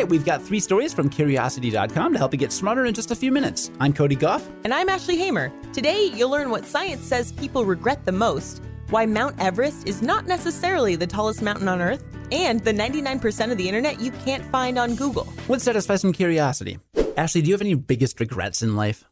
right, we've got three stories from curiosity.com to help you get smarter in just a few minutes. I'm Cody Gough. And I'm Ashley Hamer. Today, you'll learn what science says people regret the most, why Mount Everest is not necessarily the tallest mountain on Earth, and the 99% of the internet you can't find on Google. Let's satisfy some curiosity. Ashley, do you have any biggest regrets in life?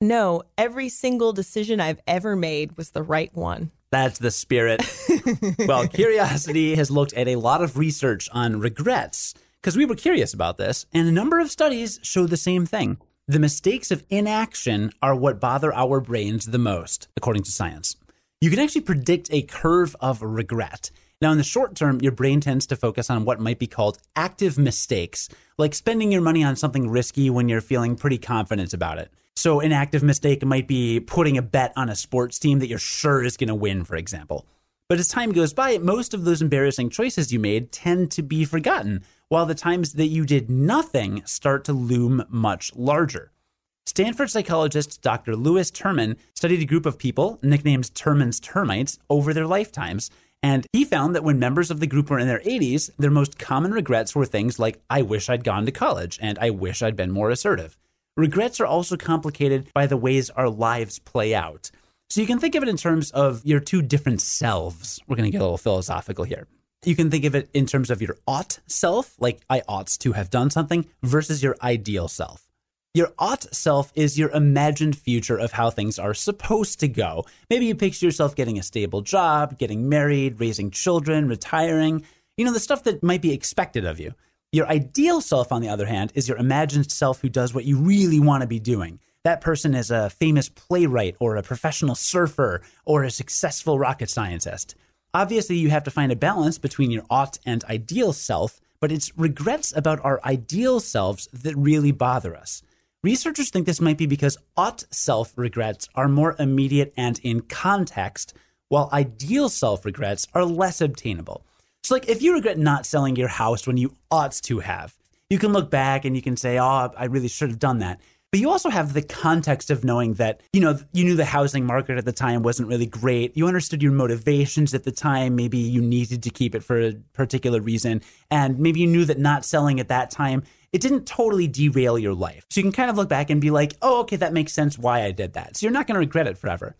No, every single decision I've ever made was the right one. That's the spirit. well, Curiosity has looked at a lot of research on regrets because we were curious about this, and a number of studies show the same thing. The mistakes of inaction are what bother our brains the most, according to science. You can actually predict a curve of regret. Now, in the short term, your brain tends to focus on what might be called active mistakes, like spending your money on something risky when you're feeling pretty confident about it. So, an active mistake might be putting a bet on a sports team that you're sure is going to win, for example. But as time goes by, most of those embarrassing choices you made tend to be forgotten, while the times that you did nothing start to loom much larger. Stanford psychologist Dr. Lewis Terman studied a group of people, nicknamed Terman's termites, over their lifetimes. And he found that when members of the group were in their 80s, their most common regrets were things like, I wish I'd gone to college and I wish I'd been more assertive. Regrets are also complicated by the ways our lives play out. So you can think of it in terms of your two different selves. We're going to get a little philosophical here. You can think of it in terms of your ought self, like I ought to have done something, versus your ideal self. Your ought self is your imagined future of how things are supposed to go. Maybe you picture yourself getting a stable job, getting married, raising children, retiring, you know, the stuff that might be expected of you. Your ideal self, on the other hand, is your imagined self who does what you really want to be doing. That person is a famous playwright or a professional surfer or a successful rocket scientist. Obviously, you have to find a balance between your ought and ideal self, but it's regrets about our ideal selves that really bother us. Researchers think this might be because ought self regrets are more immediate and in context, while ideal self regrets are less obtainable. So, like, if you regret not selling your house when you ought to have, you can look back and you can say, oh, I really should have done that. But you also have the context of knowing that, you know, you knew the housing market at the time wasn't really great. You understood your motivations at the time. Maybe you needed to keep it for a particular reason. And maybe you knew that not selling at that time, it didn't totally derail your life. So you can kind of look back and be like, oh, okay, that makes sense why I did that. So you're not going to regret it forever.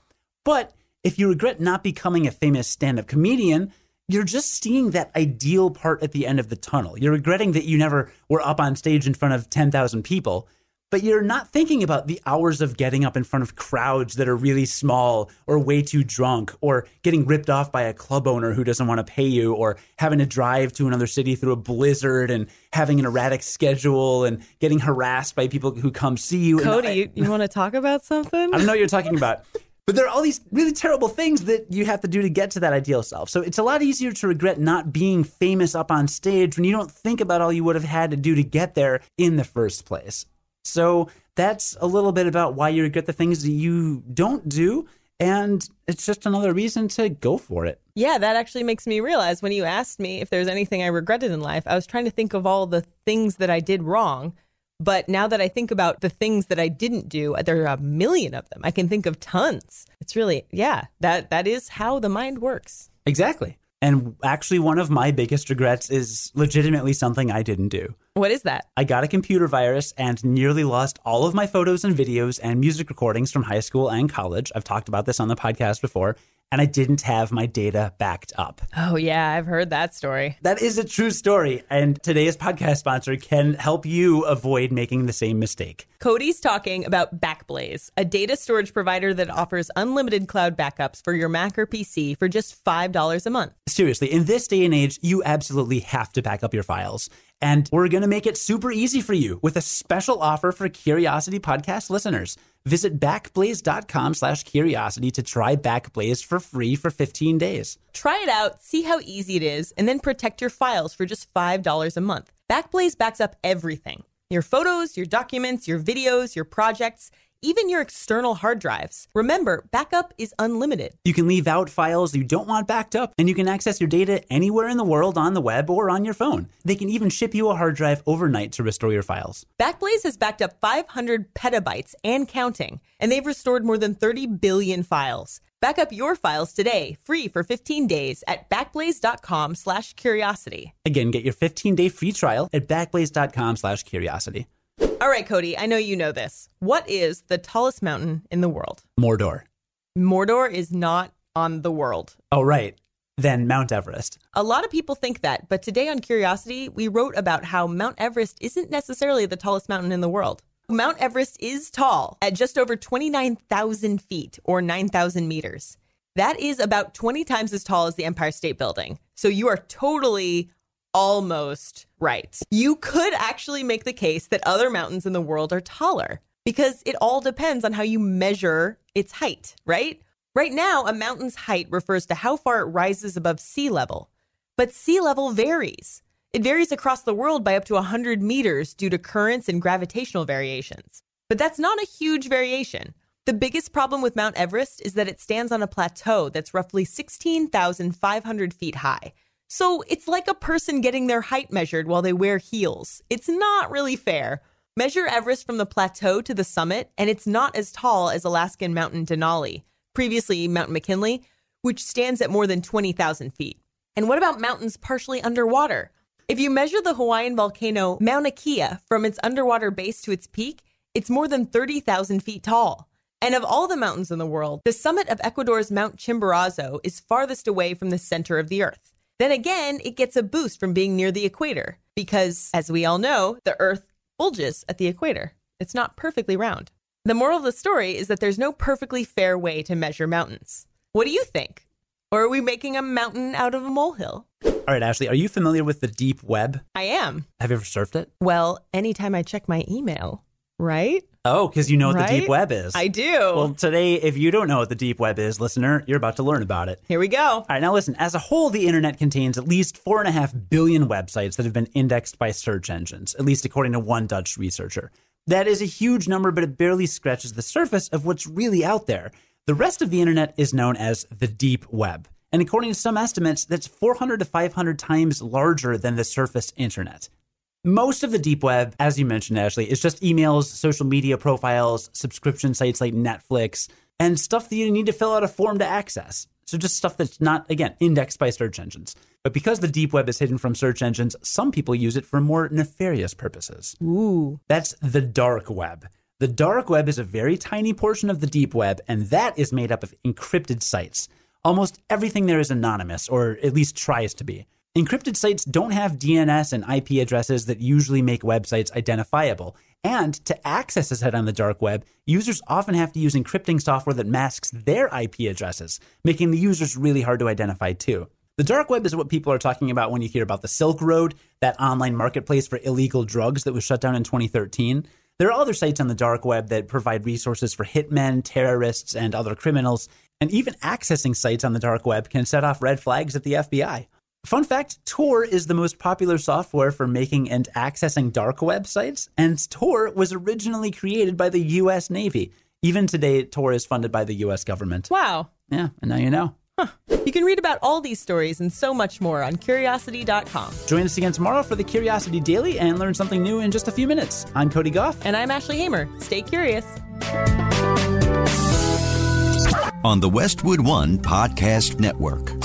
But if you regret not becoming a famous stand up comedian, you're just seeing that ideal part at the end of the tunnel. You're regretting that you never were up on stage in front of 10,000 people, but you're not thinking about the hours of getting up in front of crowds that are really small or way too drunk or getting ripped off by a club owner who doesn't want to pay you or having to drive to another city through a blizzard and having an erratic schedule and getting harassed by people who come see you. Cody, I, you, you want to talk about something? I don't know what you're talking about. But there are all these really terrible things that you have to do to get to that ideal self. So it's a lot easier to regret not being famous up on stage when you don't think about all you would have had to do to get there in the first place. So that's a little bit about why you regret the things that you don't do. And it's just another reason to go for it. Yeah, that actually makes me realize when you asked me if there's anything I regretted in life, I was trying to think of all the things that I did wrong. But now that I think about the things that I didn't do, uh, there are a million of them. I can think of tons. It's really, yeah, that that is how the mind works. Exactly. And actually, one of my biggest regrets is legitimately something I didn't do. What is that? I got a computer virus and nearly lost all of my photos and videos and music recordings from high school and college. I've talked about this on the podcast before and I didn't have my data backed up. Oh, yeah, I've heard that story. That is a true story. And today's podcast sponsor can help you avoid making the same mistake. Cody's talking about Backblaze, a data storage provider that offers unlimited cloud backups for your Mac or PC for just $5 a month. Seriously, in this day and age, you absolutely have to back up your files. And we're going to make it super easy for you with a special offer for Curiosity Podcast listeners. Visit backblaze.com slash curiosity to try Backblaze for free for 15 days. Try it out, see how easy it is, and then protect your files for just $5 a month. Backblaze backs up everything your photos, your documents, your videos, your projects even your external hard drives. Remember, backup is unlimited. You can leave out files you don't want backed up, and you can access your data anywhere in the world on the web or on your phone. They can even ship you a hard drive overnight to restore your files. Backblaze has backed up 500 petabytes and counting, and they've restored more than 30 billion files. Back up your files today, free for 15 days at backblaze.com slash curiosity. Again, get your 15-day free trial at backblaze.com slash curiosity. All right, Cody, I know you know this. What is the tallest mountain in the world? Mordor. Mordor is not on the world. Oh, right. Then Mount Everest. A lot of people think that, but today on Curiosity, we wrote about how Mount Everest isn't necessarily the tallest mountain in the world. Mount Everest is tall at just over 29,000 feet or 9,000 meters. That is about 20 times as tall as the Empire State Building. So you are totally almost right. You could actually make the case that other mountains in the world are taller because it all depends on how you measure its height, right? Right now, a mountain's height refers to how far it rises above sea level, but sea level varies. It varies across the world by up to 100 meters due to currents and gravitational variations. But that's not a huge variation. The biggest problem with Mount Everest is that it stands on a plateau that's roughly 16,500 feet high. So it's like a person getting their height measured while they wear heels. It's not really fair. Measure Everest from the plateau to the summit, and it's not as tall as Alaskan Mountain Denali, previously Mount McKinley, which stands at more than 20,000 feet. And what about mountains partially underwater? If you measure the Hawaiian volcano Mauna Kea from its underwater base to its peak, it's more than 30,000 feet tall. And of all the mountains in the world, the summit of Ecuador's Mount Chimborazo is farthest away from the center of the Earth. Then again, it gets a boost from being near the equator because, as we all know, the Earth bulges at the equator. It's not perfectly round. The moral of the story is that there's no perfectly fair way to measure mountains. What do you think? Or are we making a mountain out of a molehill? All right, Ashley, are you familiar with the deep web? I am. Have you ever surfed it? Well, anytime I check my email, right? Oh, because you know what the deep web is. I do. Well, today, if you don't know what the deep web is, listener, you're about to learn about it. Here we go. All right, now listen, as a whole, the internet contains at least four and a half billion websites that have been indexed by search engines, at least according to one Dutch researcher. That is a huge number, but it barely scratches the surface of what's really out there. The rest of the internet is known as the deep web. And according to some estimates, that's 400 to 500 times larger than the surface internet. Most of the deep web, as you mentioned, Ashley, is just emails, social media profiles, subscription sites like Netflix, and stuff that you need to fill out a form to access. So just stuff that's not, again, indexed by search engines. But because the deep web is hidden from search engines, some people use it for more nefarious purposes. Ooh. That's the dark web. The dark web is a very tiny portion of the deep web, and that is made up of encrypted sites. Almost everything there is anonymous, or at least tries to be. Encrypted sites don't have DNS and IP addresses that usually make websites identifiable. And to access a site on the dark web, users often have to use encrypting software that masks their IP addresses, making the users really hard to identify too. The dark web is what people are talking about when you hear about the Silk Road, that online marketplace for illegal drugs that was shut down in 2013. There are other sites on the dark web that provide resources for hitmen, terrorists, and other criminals, and even accessing sites on the dark web can set off red flags at the FBI. Fun fact Tor is the most popular software for making and accessing dark websites, and Tor was originally created by the US Navy. Even today, Tor is funded by the US government. Wow. Yeah, and now you know. You can read about all these stories and so much more on curiosity.com. Join us again tomorrow for the Curiosity Daily and learn something new in just a few minutes. I'm Cody Gough. And I'm Ashley Hamer. Stay curious. on the Westwood One Podcast Network.